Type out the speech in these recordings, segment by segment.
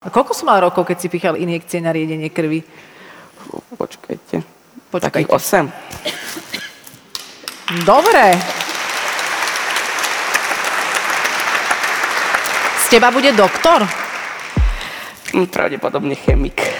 A koľko som mal rokov, keď si pichal injekcie na riedenie krvi? Počkajte. Počkajte. Takých 8. Dobre. Z teba bude doktor? Hm, Pravdepodobne chemik.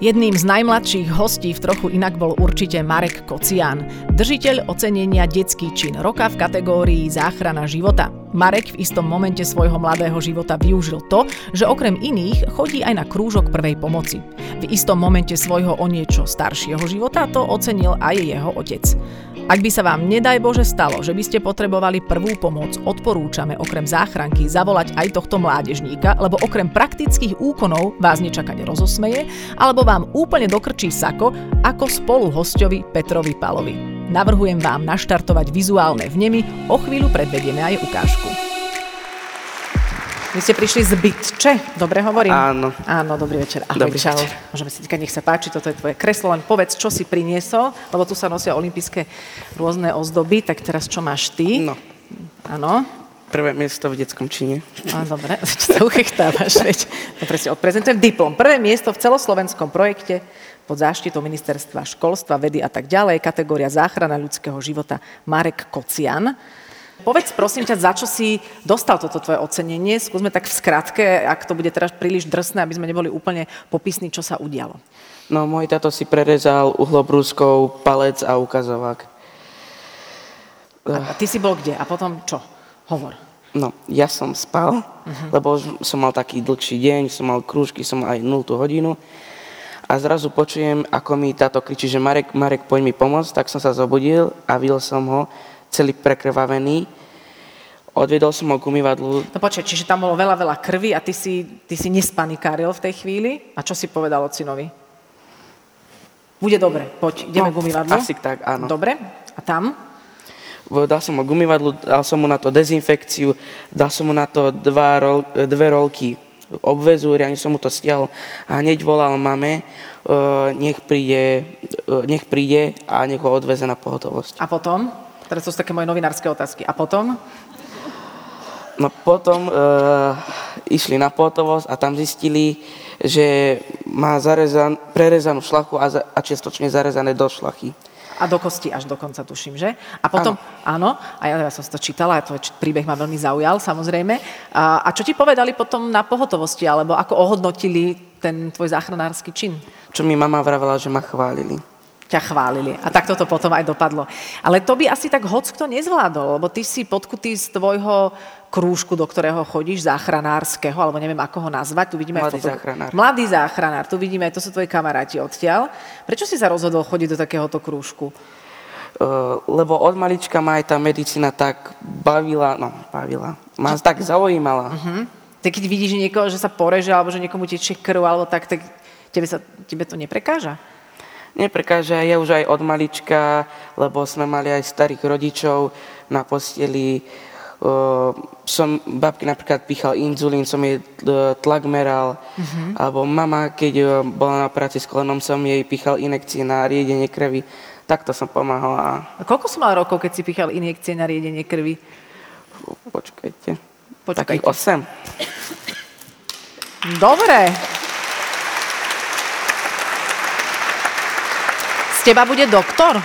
Jedným z najmladších hostí v trochu inak bol určite Marek Kocián, držiteľ ocenenia Detský čin roka v kategórii Záchrana života. Marek v istom momente svojho mladého života využil to, že okrem iných chodí aj na krúžok prvej pomoci. V istom momente svojho o niečo staršieho života to ocenil aj jeho otec. Ak by sa vám nedaj Bože stalo, že by ste potrebovali prvú pomoc, odporúčame okrem záchranky zavolať aj tohto mládežníka, lebo okrem praktických úkonov vás nečakane rozosmeje, alebo vám úplne dokrčí sako ako spolu hostovi Petrovi Palovi. Navrhujem vám naštartovať vizuálne vnemy, o chvíľu predvedieme aj ukážku. Vy ste prišli z Bytče, dobre hovorím? Áno. Áno, dobrý večer. Ahoj, Dobrý čau. večer. Môžeme si týkať, nech sa páči, toto je tvoje kreslo, len povedz, čo si priniesol, lebo tu sa nosia olympijské rôzne ozdoby, tak teraz čo máš ty? No, Áno. prvé miesto v detskom čine. No, dobre, čo sa uchechtávaš, veď. Dobre si odprezentujem diplom. Prvé miesto v celoslovenskom projekte pod záštitou ministerstva školstva, vedy a tak ďalej, kategória záchrana ľudského života Marek Kocian. Povedz prosím ťa, za čo si dostal toto tvoje ocenenie? Skúsme tak v skratke, ak to bude teraz príliš drsné, aby sme neboli úplne popisní, čo sa udialo. No, môj tato si prerezal uhlobrúskou palec a ukazovák. A, a ty si bol kde? A potom čo? Hovor. No, ja som spal, lebo už som mal taký dlhší deň, som mal krúžky, som mal aj 0 hodinu. A zrazu počujem, ako mi táto kričí, že Marek, Marek, poď mi pomôcť, tak som sa zobudil a videl som ho celý prekrvavený. Odviedol som ho k umývadlu, No počkaj, čiže tam bolo veľa, veľa krvi a ty si, ty si nespanikáril v tej chvíli? A čo si povedal ocinovi? Bude dobre, poď, ideme No, k umývadlu. asi tak, áno. Dobre, a tam? dal som ho k umývadlu, dal som mu na to dezinfekciu, dal som mu na to dva rol, dve rolky obvezu, riadne som mu to stiahol a hneď volal mame, e, nech príde, e, nech príde a nech ho odveze na pohotovosť. A potom? Teraz sú také moje novinárske otázky. A potom? No potom e, išli na pohotovosť a tam zistili, že má zarezan, prerezanú šlachu a, za, a čiastočne zarezané do šlachy. A do kosti až do konca, tuším, že? A potom, áno, a ja, ja som si to čítala, a č- príbeh ma veľmi zaujal, samozrejme. A, a čo ti povedali potom na pohotovosti, alebo ako ohodnotili ten tvoj záchranársky čin? Čo mi mama vravela, že ma chválili. Ťa chválili. A takto to potom aj dopadlo. Ale to by asi tak hoc kto nezvládol, lebo ty si podkutý z tvojho krúžku, do ktorého chodíš, záchranárskeho, alebo neviem, ako ho nazvať. Tu vidíme Mladý záchranár. Mladý záchranár. Tu vidíme, to sú tvoji kamaráti odtiaľ. Prečo si sa rozhodol chodiť do takéhoto krúžku? Lebo od malička ma aj tá medicína tak bavila, no bavila, ma tak zaujímala. Hm? Tak keď vidíš niekoho, že sa poreže, alebo že niekomu tečie krv, alebo tak, tak tebe, sa, tebe to neprekáža? Neprekáže ja už aj od malička, lebo sme mali aj starých rodičov na posteli. Uh, som babky napríklad píchal inzulín, som jej uh, tlak meral, alebo mama, keď uh, bola na práci s kolenom, som jej píchal inekcie na riedenie krvi. Takto som pomáhal a A koľko som mal rokov, keď si pichal injekcie na riedenie krvi? počkajte, Počkajte. takých 8. Dobre. Z teba bude doktor?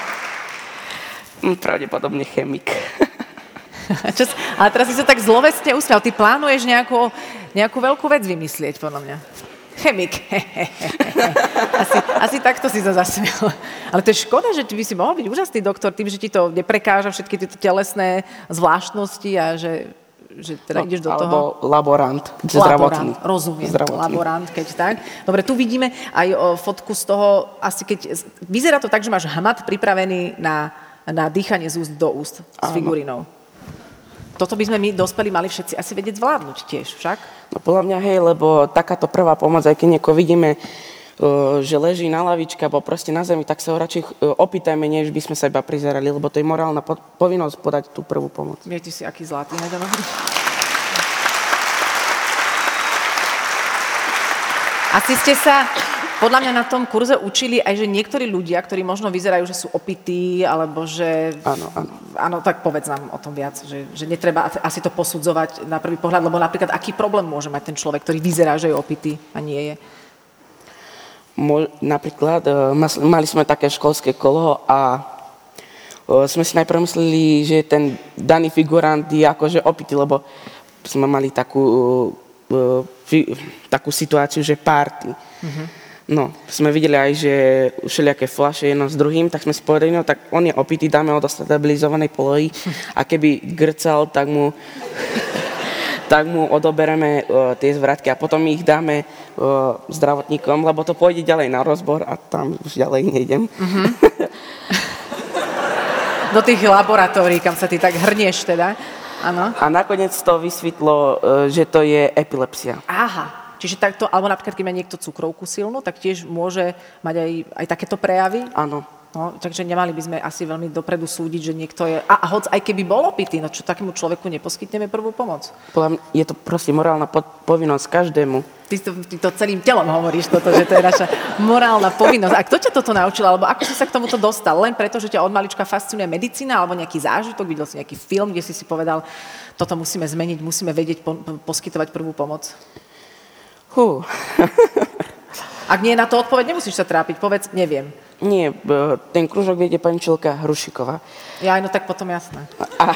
Hm, Pravdepodobne chemik. Čo, ale teraz si sa tak zlovestne usmial. Ty plánuješ nejakú, nejakú veľkú vec vymyslieť, podľa mňa. Chemik. asi, asi takto si sa zasmiel. Ale to je škoda, že ty by si mohol byť úžasný doktor tým, že ti to neprekáža všetky tieto telesné zvláštnosti a že, že teda ideš do toho... Alebo laborant, zdravotný. Laborant, rozumiem, Zdravotný. laborant, keď tak. Dobre, tu vidíme aj o, fotku z toho, asi keď, vyzerá to tak, že máš hmat pripravený na, na dýchanie z úst do úst s figurínou. Toto by sme my, dospelí, mali všetci asi vedieť zvládnuť tiež však. No podľa mňa hej, lebo takáto prvá pomoc, aj keď nieko vidíme že leží na lavičke alebo proste na zemi, tak sa ho radšej opýtajme, než by sme sa iba prizerali, lebo to je morálna povinnosť podať tú prvú pomoc. Viete si, aký zlatý nedano? Asi ste sa podľa mňa na tom kurze učili aj, že niektorí ľudia, ktorí možno vyzerajú, že sú opití, alebo že... Áno, áno. Áno, tak povedz nám o tom viac, že, že netreba asi to posudzovať na prvý pohľad, lebo napríklad aký problém môže mať ten človek, ktorý vyzerá, že je opitý a nie je? Napríklad, e, mali sme také školské kolo a e, sme si najprv mysleli, že ten daný figurant je akože opitý, lebo sme mali takú, e, takú situáciu, že party. Uh-huh. No, sme videli aj, že všelijaké flaše jedno s druhým, tak sme si povedali, no tak on je opitý, dáme ho do stabilizovanej polohy a keby grcal, tak mu, tak mu odobereme uh, tie zvratky a potom ich dáme uh, zdravotníkom, lebo to pôjde ďalej na rozbor a tam už ďalej nejdem. Uh-huh. do tých laboratórií, kam sa ty tak hrnieš teda. Áno. A nakoniec to vysvetlo, uh, že to je epilepsia. Aha, Čiže takto, alebo napríklad, keď má niekto cukrovku silnú, tak tiež môže mať aj, aj takéto prejavy? Áno. No, takže nemali by sme asi veľmi dopredu súdiť, že niekto je... A, a hoď aj keby bol opitý, no čo takému človeku neposkytneme prvú pomoc? Podľa mňa je to proste morálna povinnosť každému. Ty to, ty to celým telom hovoríš toto, že to je naša morálna povinnosť. A kto ťa toto naučil, alebo ako si sa k tomuto dostal? Len preto, že ťa od malička fascinuje medicína, alebo nejaký zážitok, videl si nejaký film, kde si si povedal, toto musíme zmeniť, musíme vedieť po, po, poskytovať prvú pomoc? Hú. Ak nie je na to odpoveď, nemusíš sa trápiť. Povedz, neviem. Nie, ten kružok viete pani Čilka Hrušiková. Ja, no tak potom jasné. A,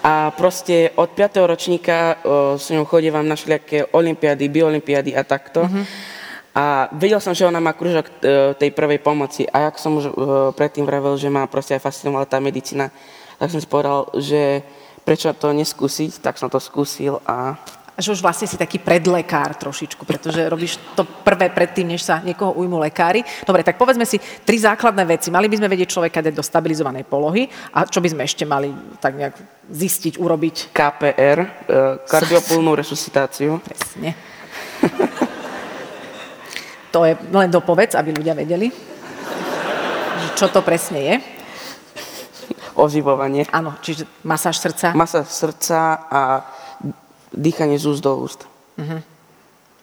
a proste od 5. ročníka o, s ňou chodievam na všelijaké olimpiády, biolimpiády a takto. Uh-huh. A vedel som, že ona má kružok e, tej prvej pomoci. A jak som už e, predtým vravel, že ma proste aj fascinovala tá medicína, tak som si povedal, že prečo to neskúsiť, tak som to skúsil a že už vlastne si taký predlekár trošičku, pretože robíš to prvé predtým, než sa niekoho ujmu lekári. Dobre, tak povedzme si tri základné veci. Mali by sme vedieť človeka dať do stabilizovanej polohy a čo by sme ešte mali tak nejak zistiť, urobiť? KPR, e, kardiopulnú resuscitáciu. Presne. to je len dopovedz, aby ľudia vedeli, čo to presne je. Oživovanie. Áno, čiže masáž srdca. Masáž srdca a dýchanie z úst do úst. Uh-huh.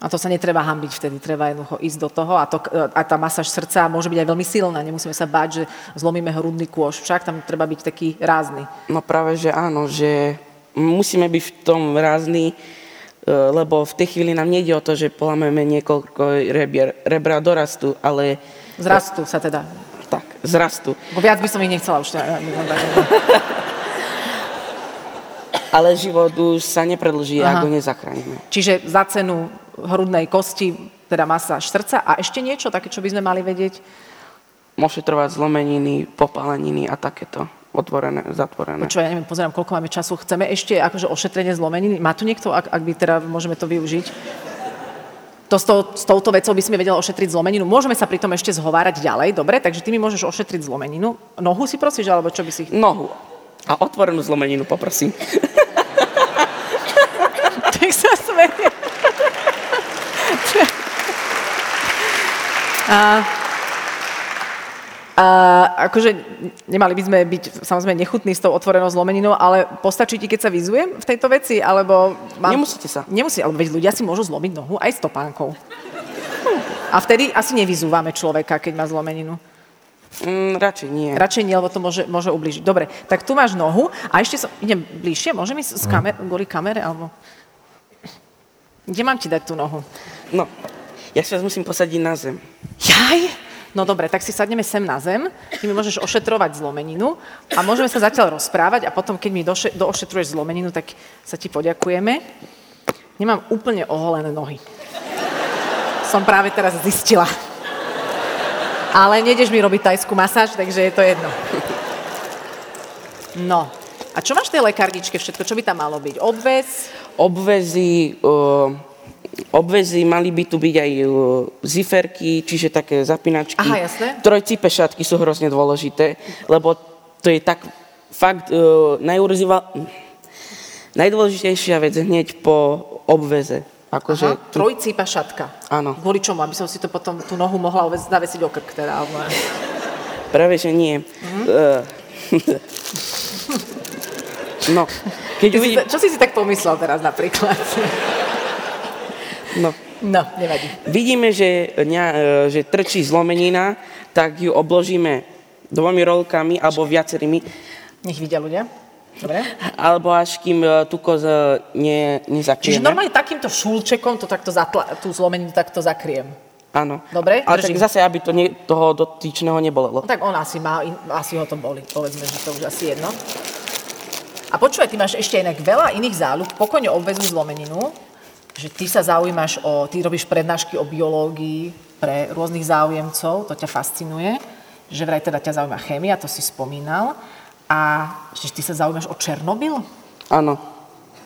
A to sa netreba hambiť vtedy, treba jednoducho ísť do toho a, to, a tá masáž srdca môže byť aj veľmi silná, nemusíme sa báť, že zlomíme hrudný kôž, však tam treba byť taký rázny. No práve, že áno, že musíme byť v tom rázny, e, lebo v tej chvíli nám nejde o to, že polameme niekoľko rebier, rebra dorastu, ale... Zrastu sa teda. Tak, zrastu. Bo viac by som ich nechcela už. ale život už sa nepredlží, Aha. ak ho nezachránime. Čiže za cenu hrudnej kosti, teda masáž srdca a ešte niečo také, čo by sme mali vedieť? Môže trvať zlomeniny, popáleniny a takéto otvorené, zatvorené. Čo ja neviem, pozerám, koľko máme času. Chceme ešte akože ošetrenie zlomeniny? Má tu niekto, ak, ak by teda môžeme to využiť? To s, to, s touto vecou by si mi vedela ošetriť zlomeninu. Môžeme sa pri tom ešte zhovárať ďalej, dobre? Takže ty mi môžeš ošetriť zlomeninu. Nohu si prosíš, alebo čo by si... Nohu. A otvorenú zlomeninu, poprosím. Smeje. A, a akože nemali by sme byť samozrejme nechutní s tou otvorenou zlomeninou, ale postačí ti, keď sa vyzujem v tejto veci, alebo... Mám... Nemusíte sa. Nemusí, alebo veď ľudia si môžu zlomiť nohu aj stopánkou. A vtedy asi nevyzúvame človeka, keď má zlomeninu. Mm, radšej nie. Radšej nie, lebo to môže, môže ubližiť. Dobre, tak tu máš nohu a ešte som, idem bližšie, môžem ísť z kamer, kvôli kamere, alebo... Kde mám ti dať tú nohu? No, ja sa musím posadiť na zem. Jaj? No dobre, tak si sadneme sem na zem, ty mi môžeš ošetrovať zlomeninu a môžeme sa zatiaľ rozprávať a potom, keď mi doše, doošetruješ zlomeninu, tak sa ti poďakujeme. Nemám úplne oholené nohy. Som práve teraz zistila. Ale nejdeš mi robiť tajskú masáž, takže je to jedno. No. A čo máš v tej lekárničke všetko? Čo by tam malo byť? Obvez? Obvezy, uh, obvezy, mali by tu byť aj uh, ziferky, čiže také zapínačky. Aha, jasné. Trojcipe šatky sú hrozne dôležité, lebo to je tak fakt uh, najdôležitejšia vec hneď po obveze. Akože, Aha, trojcípa šatka. Áno. Kvôli čomu? Aby som si to potom, tú nohu mohla ovec- zavesiť o krk teda. Práve, že nie. Mhm. no, keď Ty si, čo si si tak pomyslel teraz napríklad? No, No, nevadí. vidíme, že, eh, že trčí zlomenina, tak ju obložíme dvomi rolkami alebo viacerými, Nech vidia ľudia. Dobre. alebo až kým eh, tú koz eh, ne, Čiže nezakrieme. normálne takýmto šulčekom to takto zatla, tú zlomeninu takto zakriem. Áno. Dobre, Ale tak zase, aby to nie, toho dotyčného nebolelo. No tak on asi má, in- asi ho to boli. Povedzme, že to už asi jedno. A počúvaj, ty máš ešte inak veľa iných záľub, pokojne obveznú zlomeninu, že ty sa zaujímaš o, ty robíš prednášky o biológii pre rôznych záujemcov, to ťa fascinuje, že vraj teda ťa zaujíma chémia, to si spomínal, a že ty sa zaujímaš o Černobyl? Áno.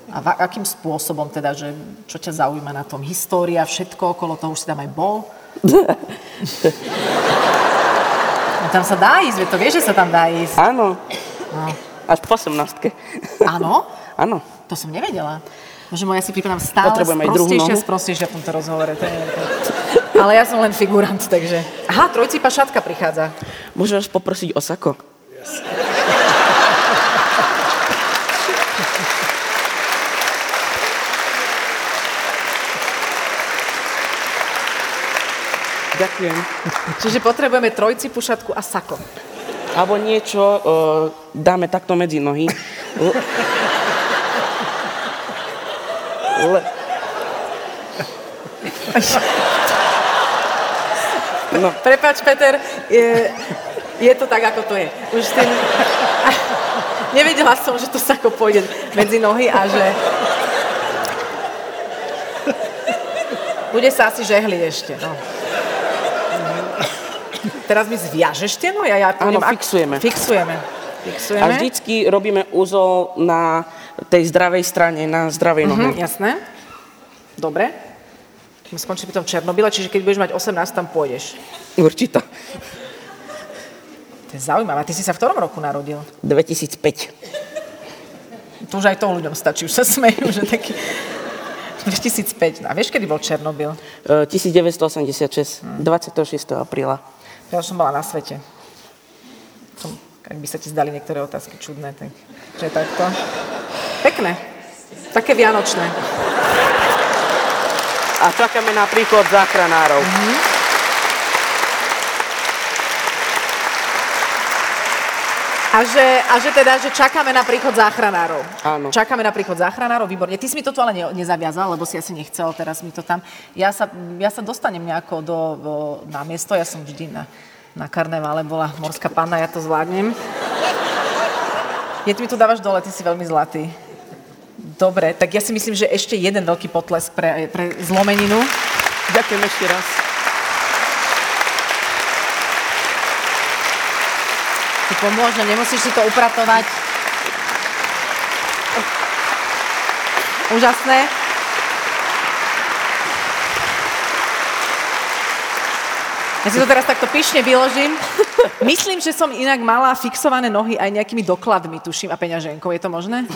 A va, akým spôsobom teda, že čo ťa zaujíma na tom? História, všetko okolo toho, už si tam aj bol? no tam sa dá ísť, to vieš, že sa tam dá ísť. Áno. No. Až po 18. Áno? Áno. To som nevedela. Možno ja si pripadám stále Potrebujem sprostejšia, sprostejšia v tomto rozhovore. To je. Ale ja som len figurant, takže... Aha, trojcipa šatka prichádza. Môžem vás poprosiť o sako? Ďakujem. Čiže potrebujeme trojcipu šatku a sako. Alebo niečo uh, dáme takto medzi nohy. Le... No, Prepač, Peter, je, je to tak, ako to je. Už tým... Nevedela som, že to sako pôjde medzi nohy a že... Bude sa asi žehliť ešte, no. Teraz mi zviažeš nohy a ja Áno, pôjdem... ak- fixujeme. Fixujeme. Fixujeme. a vždycky robíme úzol na tej zdravej strane, na zdravej nohe. Mhm, jasné. Dobre. Skončiť pri tom Černobyle, čiže keď budeš mať 18, tam pôjdeš. Určite. To je zaujímavé. Ty si sa v ktorom roku narodil? 2005. To už aj to ľuďom stačí, už sa smejú, že taký... 2005. A vieš, kedy bol Černobyl? Uh, 1986. 26. apríla. Ja som bola na svete. Som, ak by sa ti zdali niektoré otázky čudné, tak že takto. Pekné. Také vianočné. A čakáme na príchod záchranárov. A že, a že teda, že čakáme na príchod záchranárov. Áno. Čakáme na príchod záchranárov, výborne. Ty si mi to tu ale ne, nezaviazal, lebo si asi nechcel teraz mi to tam. Ja sa, ja sa dostanem nejako do, do, na miesto, ja som vždy na, na karnevále bola morská panna, ja to zvládnem. Je, ty mi tu dávaš dole, ty si veľmi zlatý. Dobre, tak ja si myslím, že ešte jeden veľký potlesk pre, pre zlomeninu. Ďakujem ešte raz. Ti pomôžem, nemusíš si to upratovať. Úžasné. Ja si to teraz takto pyšne vyložím. Myslím, že som inak mala fixované nohy aj nejakými dokladmi, tuším, a peňaženkou. Je to možné?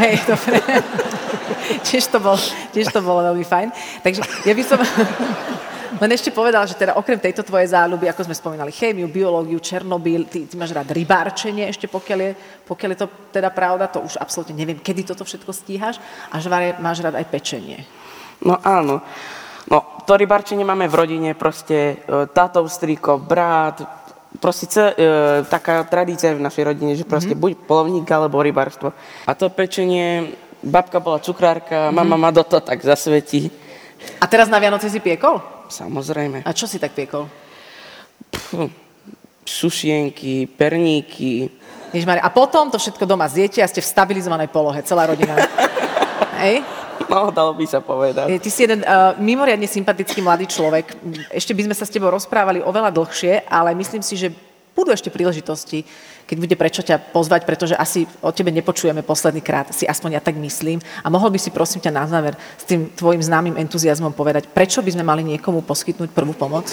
Hej, dobre. tiež, to bol, tiež to bolo veľmi fajn. Takže ja by som len ešte povedala, že teda okrem tejto tvojej záľuby, ako sme spomínali, chémiu, biológiu, Černobyl, ty, ty máš rád rybárčenie ešte, pokiaľ je, pokiaľ je to teda pravda, to už absolútne neviem, kedy toto všetko stíhaš, a že máš rád aj pečenie. No áno. No, to rybarčenie máme v rodine, proste e, táto strýko, brat, proste ce, e, taká tradícia v našej rodine, že proste mm-hmm. buď polovník alebo rybárstvo. A to pečenie, babka bola cukrárka, mm-hmm. mama ma do to tak zasvetí. A teraz na Vianoce si piekol? Samozrejme. A čo si tak piekol? Pf, sušienky, perníky. Ježišmarja, a potom to všetko doma zjete a ste v stabilizovanej polohe, celá rodina. Hej? No, dalo by sa povedať. Ty si jeden uh, mimoriadne sympatický mladý človek. Ešte by sme sa s tebou rozprávali oveľa dlhšie, ale myslím si, že budú ešte príležitosti, keď bude prečo ťa pozvať, pretože asi o tebe nepočujeme posledný krát, si aspoň ja tak myslím. A mohol by si prosím ťa na záver s tým tvojim známym entuziasmom povedať, prečo by sme mali niekomu poskytnúť prvú pomoc?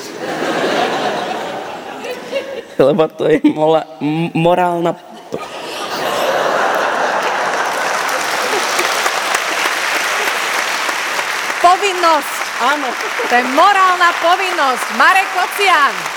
Lebo to je mola, m- morálna... Po povinnosť. Áno. To je morálna povinnosť. Marek Kocian.